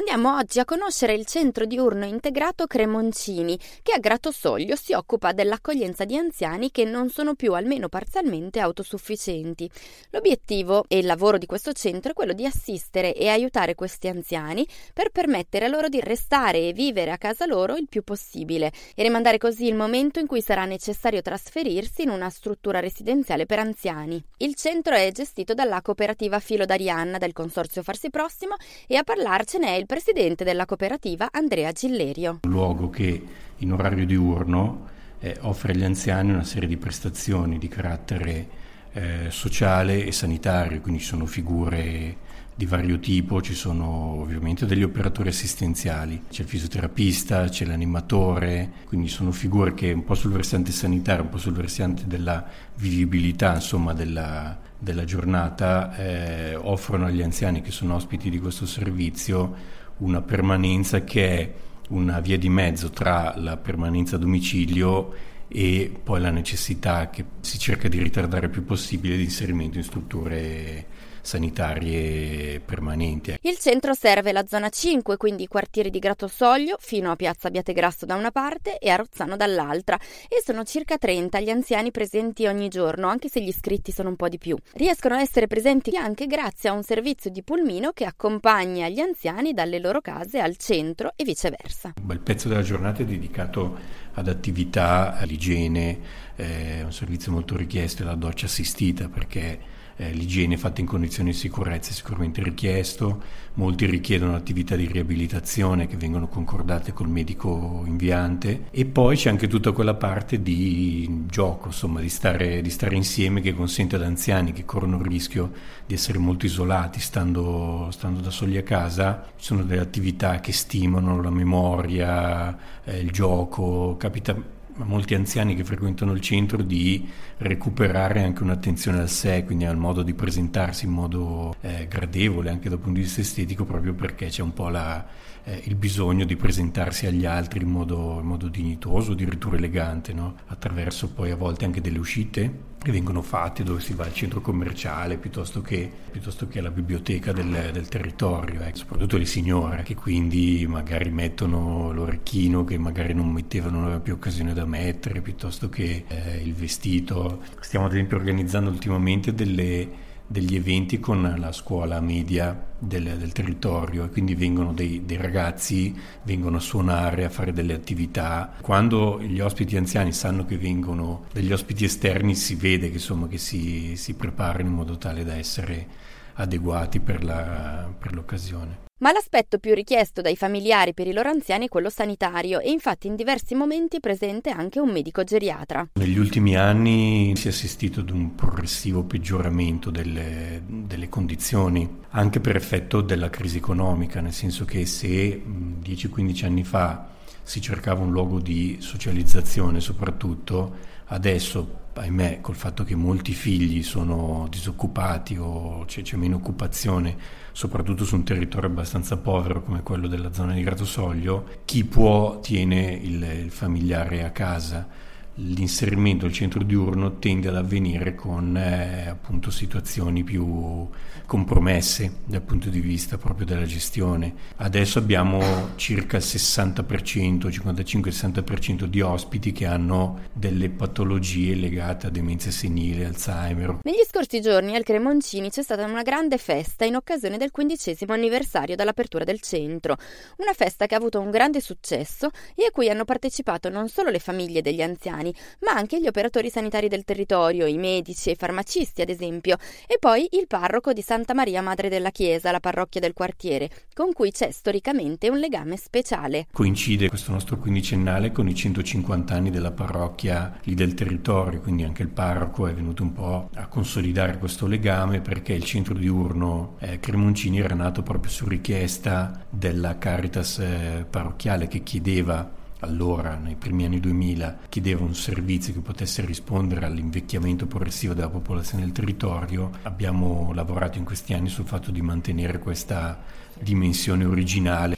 Andiamo oggi a conoscere il centro diurno integrato Cremoncini, che a Gratosoglio si occupa dell'accoglienza di anziani che non sono più almeno parzialmente autosufficienti. L'obiettivo e il lavoro di questo centro è quello di assistere e aiutare questi anziani per permettere loro di restare e vivere a casa loro il più possibile e rimandare così il momento in cui sarà necessario trasferirsi in una struttura residenziale per anziani. Il centro è gestito dalla cooperativa Filo d'Arianna del consorzio Farsi Prossimo e a parlarcene è il presidente della cooperativa Andrea Gillerio. Un luogo che in orario diurno eh, offre agli anziani una serie di prestazioni di carattere eh, sociale e sanitario, quindi ci sono figure di vario tipo, ci sono ovviamente degli operatori assistenziali, c'è il fisioterapista, c'è l'animatore, quindi sono figure che un po' sul versante sanitario, un po' sul versante della vivibilità insomma, della, della giornata eh, offrono agli anziani che sono ospiti di questo servizio una permanenza che è una via di mezzo tra la permanenza a domicilio e poi la necessità che si cerca di ritardare il più possibile l'inserimento in strutture sanitarie permanenti. Il centro serve la zona 5, quindi i quartieri di Gratosoglio fino a Piazza Abbiategrasso da una parte e a Rozzano dall'altra e sono circa 30 gli anziani presenti ogni giorno, anche se gli iscritti sono un po' di più. Riescono a essere presenti anche grazie a un servizio di pulmino che accompagna gli anziani dalle loro case al centro e viceversa. Un bel pezzo della giornata è dedicato ad attività, all'igiene, è un servizio molto richiesto, la doccia assistita perché eh, l'igiene fatta in condizioni di sicurezza è sicuramente richiesto, molti richiedono attività di riabilitazione che vengono concordate col medico inviante. E poi c'è anche tutta quella parte di gioco, insomma di stare, di stare insieme che consente ad anziani che corrono il rischio di essere molto isolati stando, stando da soli a casa, ci sono delle attività che stimolano la memoria, eh, il gioco, capita molti anziani che frequentano il centro di recuperare anche un'attenzione al sé, quindi al modo di presentarsi in modo eh, gradevole anche dal punto di vista estetico, proprio perché c'è un po' la, eh, il bisogno di presentarsi agli altri in modo, in modo dignitoso, addirittura elegante, no? attraverso poi a volte anche delle uscite che vengono fatte dove si va al centro commerciale piuttosto che, piuttosto che alla biblioteca del, del territorio, eh. soprattutto le signore che quindi magari mettono l'orecchino che magari non mettevano, non aveva più occasione da mettere, piuttosto che eh, il vestito. Stiamo ad esempio organizzando ultimamente delle degli eventi con la scuola media del, del territorio e quindi vengono dei, dei, ragazzi, vengono a suonare, a fare delle attività. Quando gli ospiti anziani sanno che vengono degli ospiti esterni si vede che, insomma, che si, si preparano in modo tale da essere adeguati per, la, per l'occasione. Ma l'aspetto più richiesto dai familiari per i loro anziani è quello sanitario e infatti in diversi momenti è presente anche un medico geriatra. Negli ultimi anni si è assistito ad un progressivo peggioramento delle, delle condizioni, anche per effetto della crisi economica, nel senso che se 10-15 anni fa si cercava un luogo di socializzazione soprattutto, adesso ahimè col fatto che molti figli sono disoccupati o c'è, c'è, meno occupazione, soprattutto su un territorio abbastanza povero come quello della zona di Gratosoglio, chi può tiene il, il familiare a casa l'inserimento del centro diurno tende ad avvenire con eh, appunto situazioni più compromesse dal punto di vista proprio della gestione. Adesso abbiamo circa il 60%, 55-60% di ospiti che hanno delle patologie legate a demenza senile, Alzheimer. Negli scorsi giorni al Cremoncini c'è stata una grande festa in occasione del quindicesimo anniversario dell'apertura del centro, una festa che ha avuto un grande successo e a cui hanno partecipato non solo le famiglie degli anziani, italiani, ma anche gli operatori sanitari del territorio, i medici e i farmacisti, ad esempio, e poi il parroco di Santa Maria Madre della Chiesa, la parrocchia del quartiere, con cui c'è storicamente un legame speciale. Coincide questo nostro quindicennale con i 150 anni della parrocchia lì del territorio, quindi anche il parroco è venuto un po' a consolidare questo legame perché il centro diurno eh, Cremoncini era nato proprio su richiesta della Caritas eh, parrocchiale che chiedeva allora, nei primi anni 2000, chiedeva un servizio che potesse rispondere all'invecchiamento progressivo della popolazione del territorio, abbiamo lavorato in questi anni sul fatto di mantenere questa dimensione originale